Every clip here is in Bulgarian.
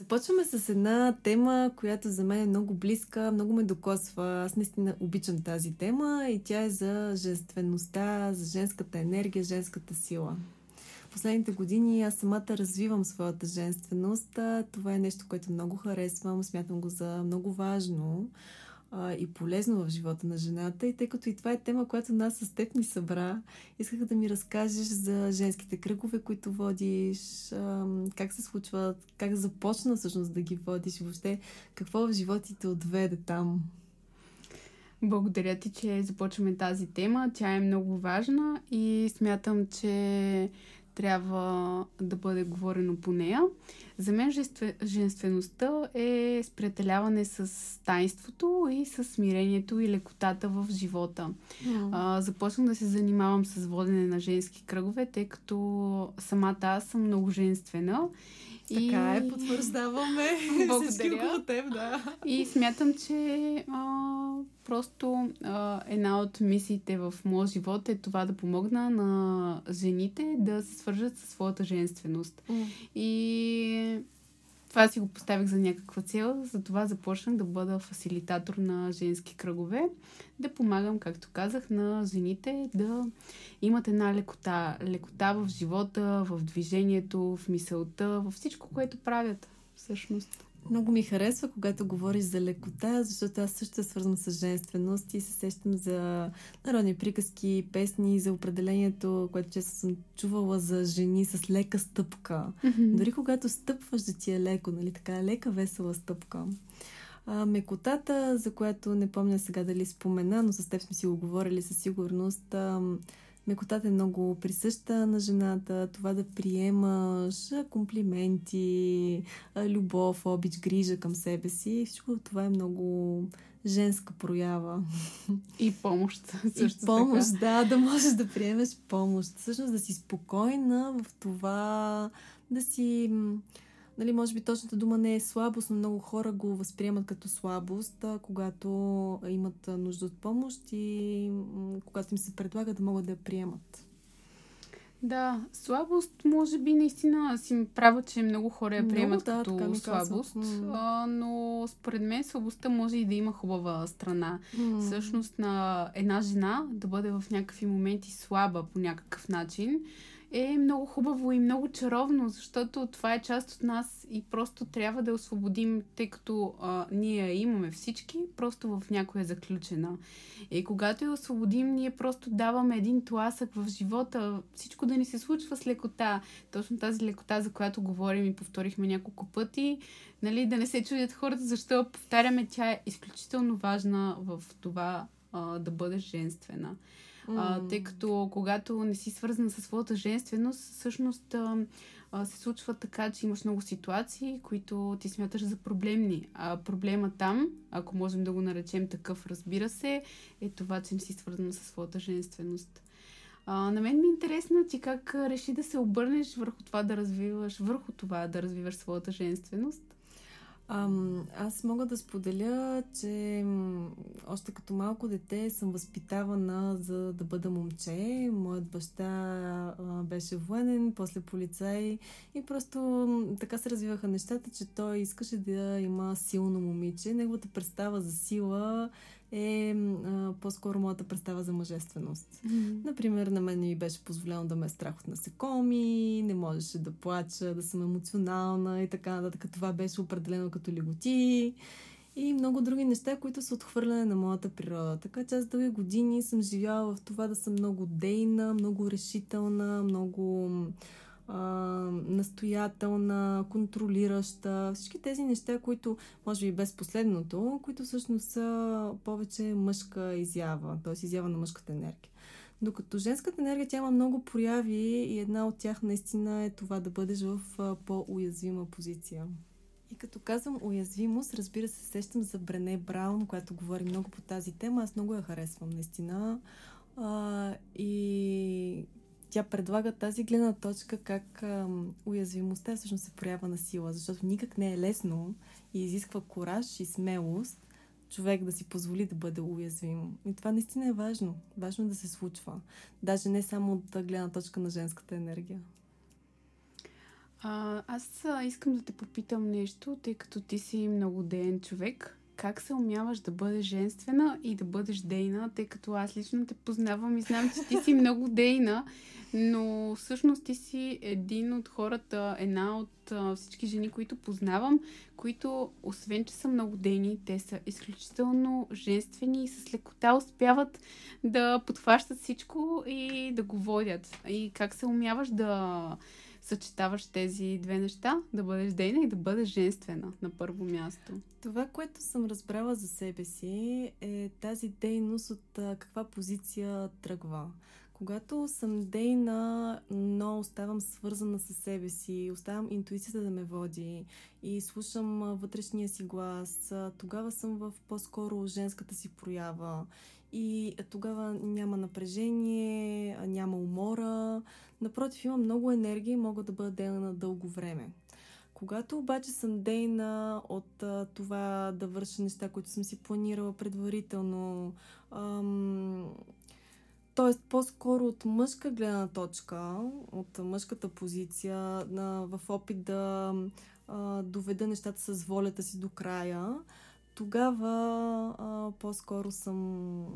Започваме с една тема, която за мен е много близка, много ме докосва. Аз наистина обичам тази тема и тя е за женствеността, за женската енергия, женската сила. Последните години аз самата развивам своята женственост. Това е нещо, което много харесвам, смятам го за много важно а, и полезно в живота на жената. И тъй като и това е тема, която нас с теб ни събра, исках да ми разкажеш за женските кръгове, които водиш, а, как се случват, как започна всъщност да ги водиш, въобще какво в живота те отведе там. Благодаря ти, че започваме тази тема. Тя е много важна и смятам, че трябва да бъде говорено по нея. За мен женствеността е сприятеляване с тайнството и с смирението и лекотата в живота. Mm. А, започнах да се занимавам с водене на женски кръгове, тъй като самата аз съм много женствена така е, потвърждаваме всички около теб, да. И смятам, че а, просто а, една от мисиите в моя живот е това да помогна на жените да се свържат със своята женственост. Mm. И това си го поставих за някаква цел, затова започнах да бъда фасилитатор на женски кръгове, да помагам, както казах, на жените да имат една лекота. Лекота в живота, в движението, в мисълта, в всичко, което правят всъщност. Много ми харесва, когато говориш за лекота, защото аз също свързвам с женственост и се сещам за народни приказки, песни, за определението, което често съм чувала за жени с лека стъпка. Mm-hmm. Дори когато стъпваш да ти е леко, нали така, лека, весела стъпка. А, мекотата, за която не помня сега дали спомена, но с теб сме си го говорили със сигурност, а, Мекотата е много присъща на жената, това да приемаш комплименти, любов, обич, грижа към себе си. Всичко това е много женска проява. И помощ. Също и помощ, така. да, да можеш да приемеш помощ. Всъщност да си спокойна в това, да си нали, може би точната дума не е слабост, но много хора го възприемат като слабост, когато имат нужда от помощ и когато им се предлага да могат да я приемат. Да, слабост, може би наистина си права, че много хора я приемат много, да, като слабост, а, но според мен слабостта може и да има хубава страна. Mm. Всъщност на една жена да бъде в някакви моменти слаба по някакъв начин е много хубаво и много чаровно, защото това е част от нас и просто трябва да освободим, тъй като а, ние имаме всички, просто в някоя заключена. И когато я освободим, ние просто даваме един тласък в живота, всичко да ни се случва с лекота. Точно тази лекота, за която говорим и повторихме няколко пъти, нали, да не се чудят хората, защо повтаряме, тя е изключително важна в това а, да бъдеш женствена. Mm. А, тъй като когато не си свързана със своята женственост, всъщност а, а, се случва така, че имаш много ситуации, които ти смяташ за проблемни. А проблема там, ако можем да го наречем такъв, разбира се, е това, че не си свързана със своята женственост. А, на мен ми е интересно ти как реши да се обърнеш върху това да развиваш, върху това да развиваш своята женственост. Аз мога да споделя, че още като малко дете съм възпитавана за да бъда момче. Моят баща беше военен, после полицай и просто така се развиваха нещата, че той искаше да има силно момиче. Неговата представа за сила е по-скоро моята представа за мъжественост. Mm-hmm. Например, на мен ми беше позволено да ме е страх от насекоми, не можеше да плача, да съм емоционална и така нататък. Това беше определено като лиготи и много други неща, които са отхвърляне на моята природа. Така че аз дълги години съм живяла в това да съм много дейна, много решителна, много настоятелна, контролираща, всички тези неща, които, може би без последното, които всъщност са повече мъжка изява, т.е. изява на мъжката енергия. Докато женската енергия, тя има много прояви и една от тях наистина е това да бъдеш в по-уязвима позиция. И като казвам уязвимост, разбира се, сещам за Брене Браун, която говори много по тази тема. Аз много я харесвам, наистина. А, и тя предлага тази гледна точка как а, уязвимостта всъщност се проява на сила, защото никак не е лесно и изисква кораж и смелост човек да си позволи да бъде уязвим. И това наистина е важно. Важно да се случва. Даже не само от гледна точка на женската енергия. А, аз искам да те попитам нещо, тъй като ти си много ден човек. Как се умяваш да бъдеш женствена и да бъдеш дейна, тъй като аз лично те познавам и знам, че ти си много дейна, но всъщност ти си един от хората, една от всички жени, които познавам, които, освен че са много дейни, те са изключително женствени и с лекота успяват да подхващат всичко и да го водят. И как се умяваш да съчетаваш тези две неща, да бъдеш дейна и да бъдеш женствена на първо място. Това, което съм разбрала за себе си е тази дейност от каква позиция тръгва. Когато съм дейна, но оставам свързана с себе си, оставам интуицията да ме води и слушам вътрешния си глас, тогава съм в по-скоро женската си проява. И тогава няма напрежение, няма умора. Напротив, имам много енергия и мога да бъда дейна на дълго време. Когато обаче съм дейна от а, това да върша неща, които съм си планирала предварително, ам, т.е. по-скоро от мъжка гледна точка, от мъжката позиция, на, в опит да а, доведа нещата с волята си до края, тогава а, по-скоро съм.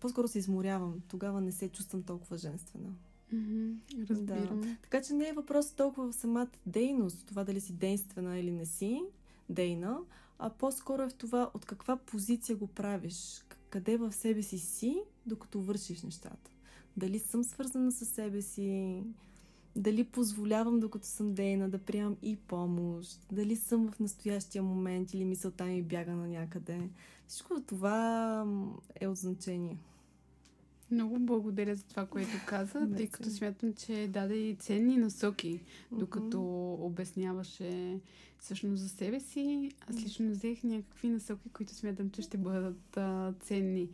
По-скоро се изморявам. Тогава не се чувствам толкова женствена. Mm-hmm, разбирам. Да. Така че не е въпрос толкова в самата дейност, това дали си действена или не си дейна, а по-скоро е в това от каква позиция го правиш, къде в себе си си, докато вършиш нещата. Дали съм свързана с себе си, дали позволявам, докато съм дейна, да приемам и помощ, дали съм в настоящия момент или мисълта ми бяга на някъде. Всичко това е от значение. Много благодаря за това, което каза, тъй като смятам, че даде и ценни насоки, докато обясняваше всъщност за себе си. Аз лично взех някакви насоки, които смятам, че ще бъдат а, ценни.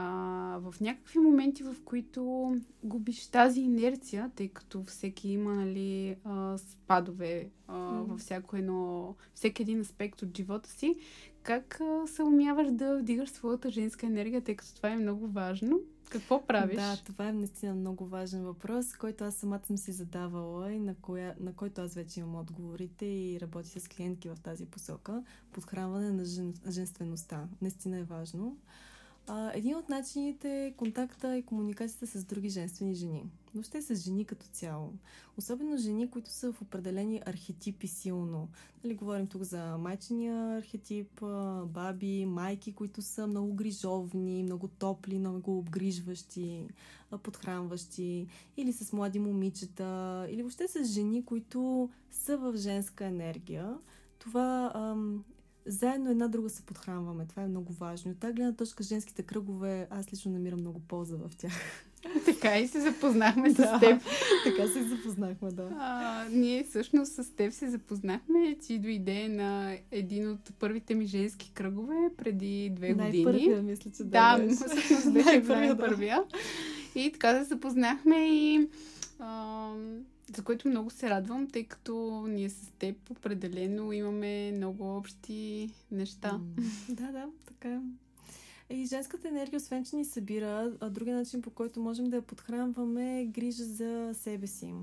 А, в някакви моменти, в които губиш тази инерция, тъй като всеки има нали, а, спадове а, mm. във всяко едно, всеки един аспект от живота си, как а, се умяваш да вдигаш своята женска енергия, тъй като това е много важно какво правиш? Да, това е наистина много важен въпрос, който аз самата съм си задавала и на, коя, на който аз вече имам отговорите и работя с клиентки в тази посока. Подхранване на жен, женствеността. Наистина е важно. А, един от начините е контакта и комуникацията с други женствени жени. Въобще с жени като цяло. Особено жени, които са в определени архетипи силно. Нали, говорим тук за майчиния архетип, баби, майки, които са много грижовни, много топли, много обгрижващи, подхранващи. Или с млади момичета. Или въобще с жени, които са в женска енергия. Това ам, заедно една друга се подхранваме. Това е много важно. От тази гледна точка женските кръгове, аз лично намирам много полза в тях. Така и се запознахме да, с теб. Така се запознахме, да. А, ние всъщност с теб се запознахме. Ти дойде на един от първите ми женски кръгове преди две години. Най-първия, мисля, че да. Да, всъщност беше най-първия. И така се запознахме и а, за което много се радвам, тъй като ние с теб определено имаме много общи неща. Mm. да, да, така е. И женската енергия, освен че ни събира, а другия начин по който можем да я подхранваме е грижа за себе си.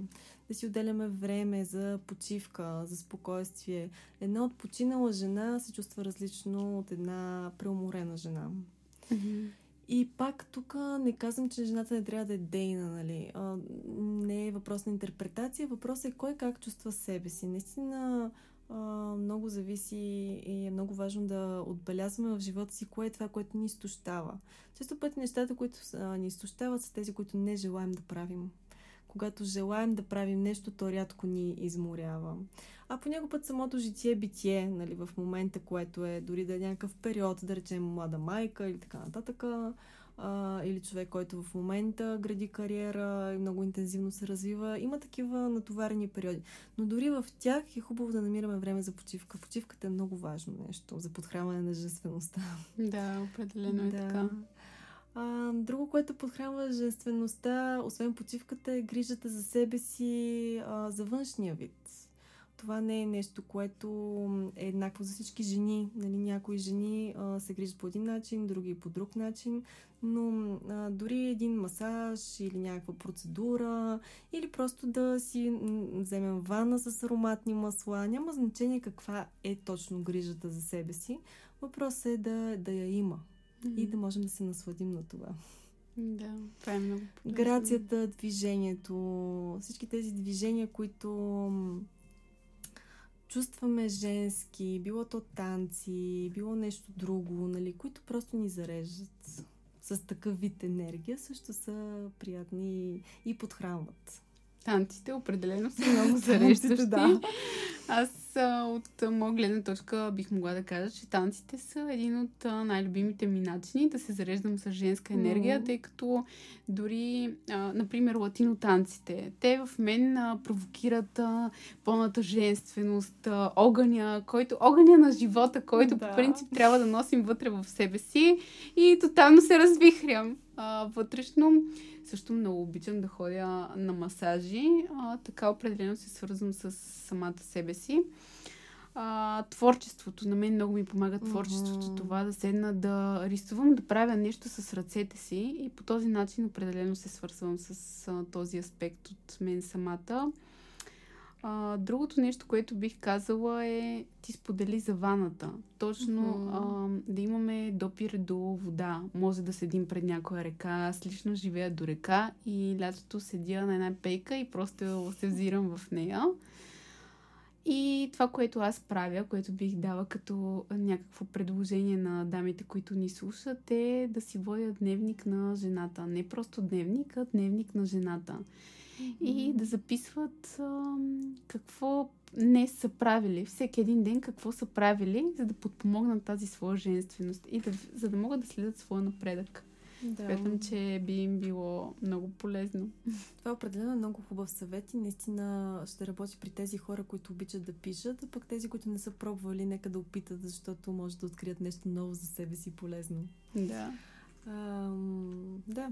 Да си отделяме време за почивка, за спокойствие. Една от починала жена се чувства различно от една преуморена жена. Mm-hmm. И пак тук не казвам, че жената не трябва да е дейна, нали? А, не е въпрос на интерпретация, въпрос е кой как чувства себе си. Наистина а, много зависи и е много важно да отбелязваме в живота си кое е това, което ни изтощава. Често пъти нещата, които а, ни изтощават, са тези, които не желаем да правим. Когато желаем да правим нещо, то рядко ни изморява. А по някой път самото житие-битие, нали, в момента, което е дори да е някакъв период, да речем млада майка или така нататък, а, или човек, който в момента гради кариера и много интензивно се развива. Има такива натоварени периоди. Но дори в тях е хубаво да намираме време за почивка. Почивката е много важно нещо за подхранване на женствеността. Да, определено е да. така. А, друго, което подхранва женствеността, освен почивката, е грижата за себе си, а, за външния вид това не е нещо, което е еднакво за всички жени. Нали, някои жени а, се грижат по един начин, други по друг начин, но а, дори един масаж или някаква процедура, или просто да си вземем ванна с ароматни масла, няма значение каква е точно грижата за себе си. Въпросът е да, да я има mm-hmm. и да можем да се насладим на това. Да, това е много. Грацията, движението, всички тези движения, които чувстваме женски, било то танци, било нещо друго, нали, които просто ни зареждат с такъв вид енергия, също са приятни и подхранват. Танците определено са много зареждащи. да. Аз от моя гледна точка бих могла да кажа, че танците са един от най-любимите ми начини да се зареждам с женска енергия, mm-hmm. тъй като дори, а, например, латино танците, те в мен а, провокират а, пълната женственост, а, огъня, който, огъня на живота, който да. по принцип трябва да носим вътре в себе си и тотално се развихрям а, вътрешно. Също много обичам да ходя на масажи. А, така определено се свързвам с самата себе си. А, творчеството. На мен много ми помага творчеството. Mm-hmm. Това да седна да рисувам, да правя нещо с ръцете си и по този начин определено се свързвам с а, този аспект от мен самата. А, другото нещо, което бих казала е, ти сподели за ваната. Точно mm-hmm. а, да имаме допир до вода. Може да седим пред някоя река. Аз лично живея до река и лятото седя на една пейка и просто се взирам в нея. И това, което аз правя, което бих дала като някакво предложение на дамите, които ни слушат, е да си водят дневник на жената. Не просто дневник, а дневник на жената и да записват а, какво не са правили, всеки един ден какво са правили, за да подпомогнат тази своя женственост и да, за да могат да следят своя напредък. Да. Смятам, че би им било много полезно. Това е определено много хубав съвет и наистина ще работи при тези хора, които обичат да пишат, а пък тези, които не са пробвали, нека да опитат, защото може да открият нещо ново за себе си полезно. Да. Ам, да,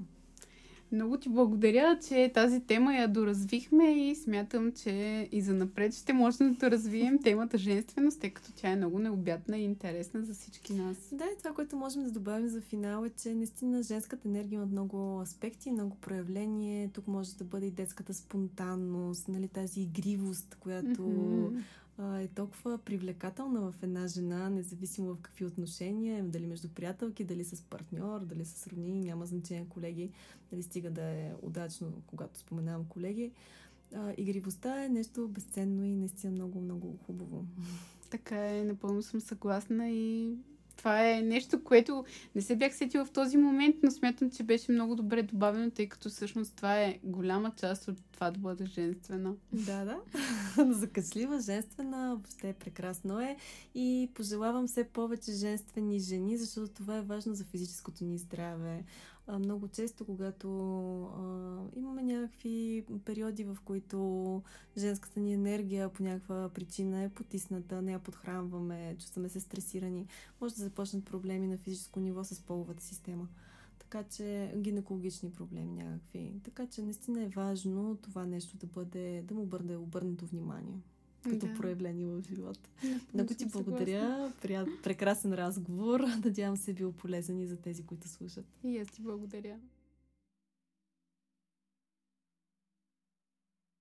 много ти благодаря, че тази тема я доразвихме и смятам, че и за напред ще можем да развием темата женственост, тъй като тя е много необятна и интересна за всички нас. Да, и това, което можем да добавим за финал е, че наистина женската енергия има много аспекти, много проявление. Тук може да бъде и детската спонтанност, нали, тази игривост, която mm-hmm е толкова привлекателна в една жена, независимо в какви отношения, дали между приятелки, дали с партньор, дали с роднини, няма значение колеги, дали стига да е удачно, когато споменавам колеги. Игривостта е нещо безценно и наистина много, много хубаво. Така е, напълно съм съгласна и това е нещо, което не се бях сетила в този момент, но смятам, че беше много добре добавено, тъй като всъщност това е голяма част от това да бъде женствена. Да, да. Закачлива, женствена, въобще прекрасно е. И пожелавам все повече женствени жени, защото това е важно за физическото ни здраве много често, когато а, имаме някакви периоди, в които женската ни енергия по някаква причина е потисната, не я подхранваме, чувстваме се стресирани, може да започнат проблеми на физическо ниво с половата система. Така че гинекологични проблеми някакви. Така че наистина е важно това нещо да бъде, да му бъде обърнато внимание като да. проявление в живота. Много ти благодаря. Прият, прекрасен разговор. Надявам се е бил полезен и за тези, които слушат. И аз ти благодаря.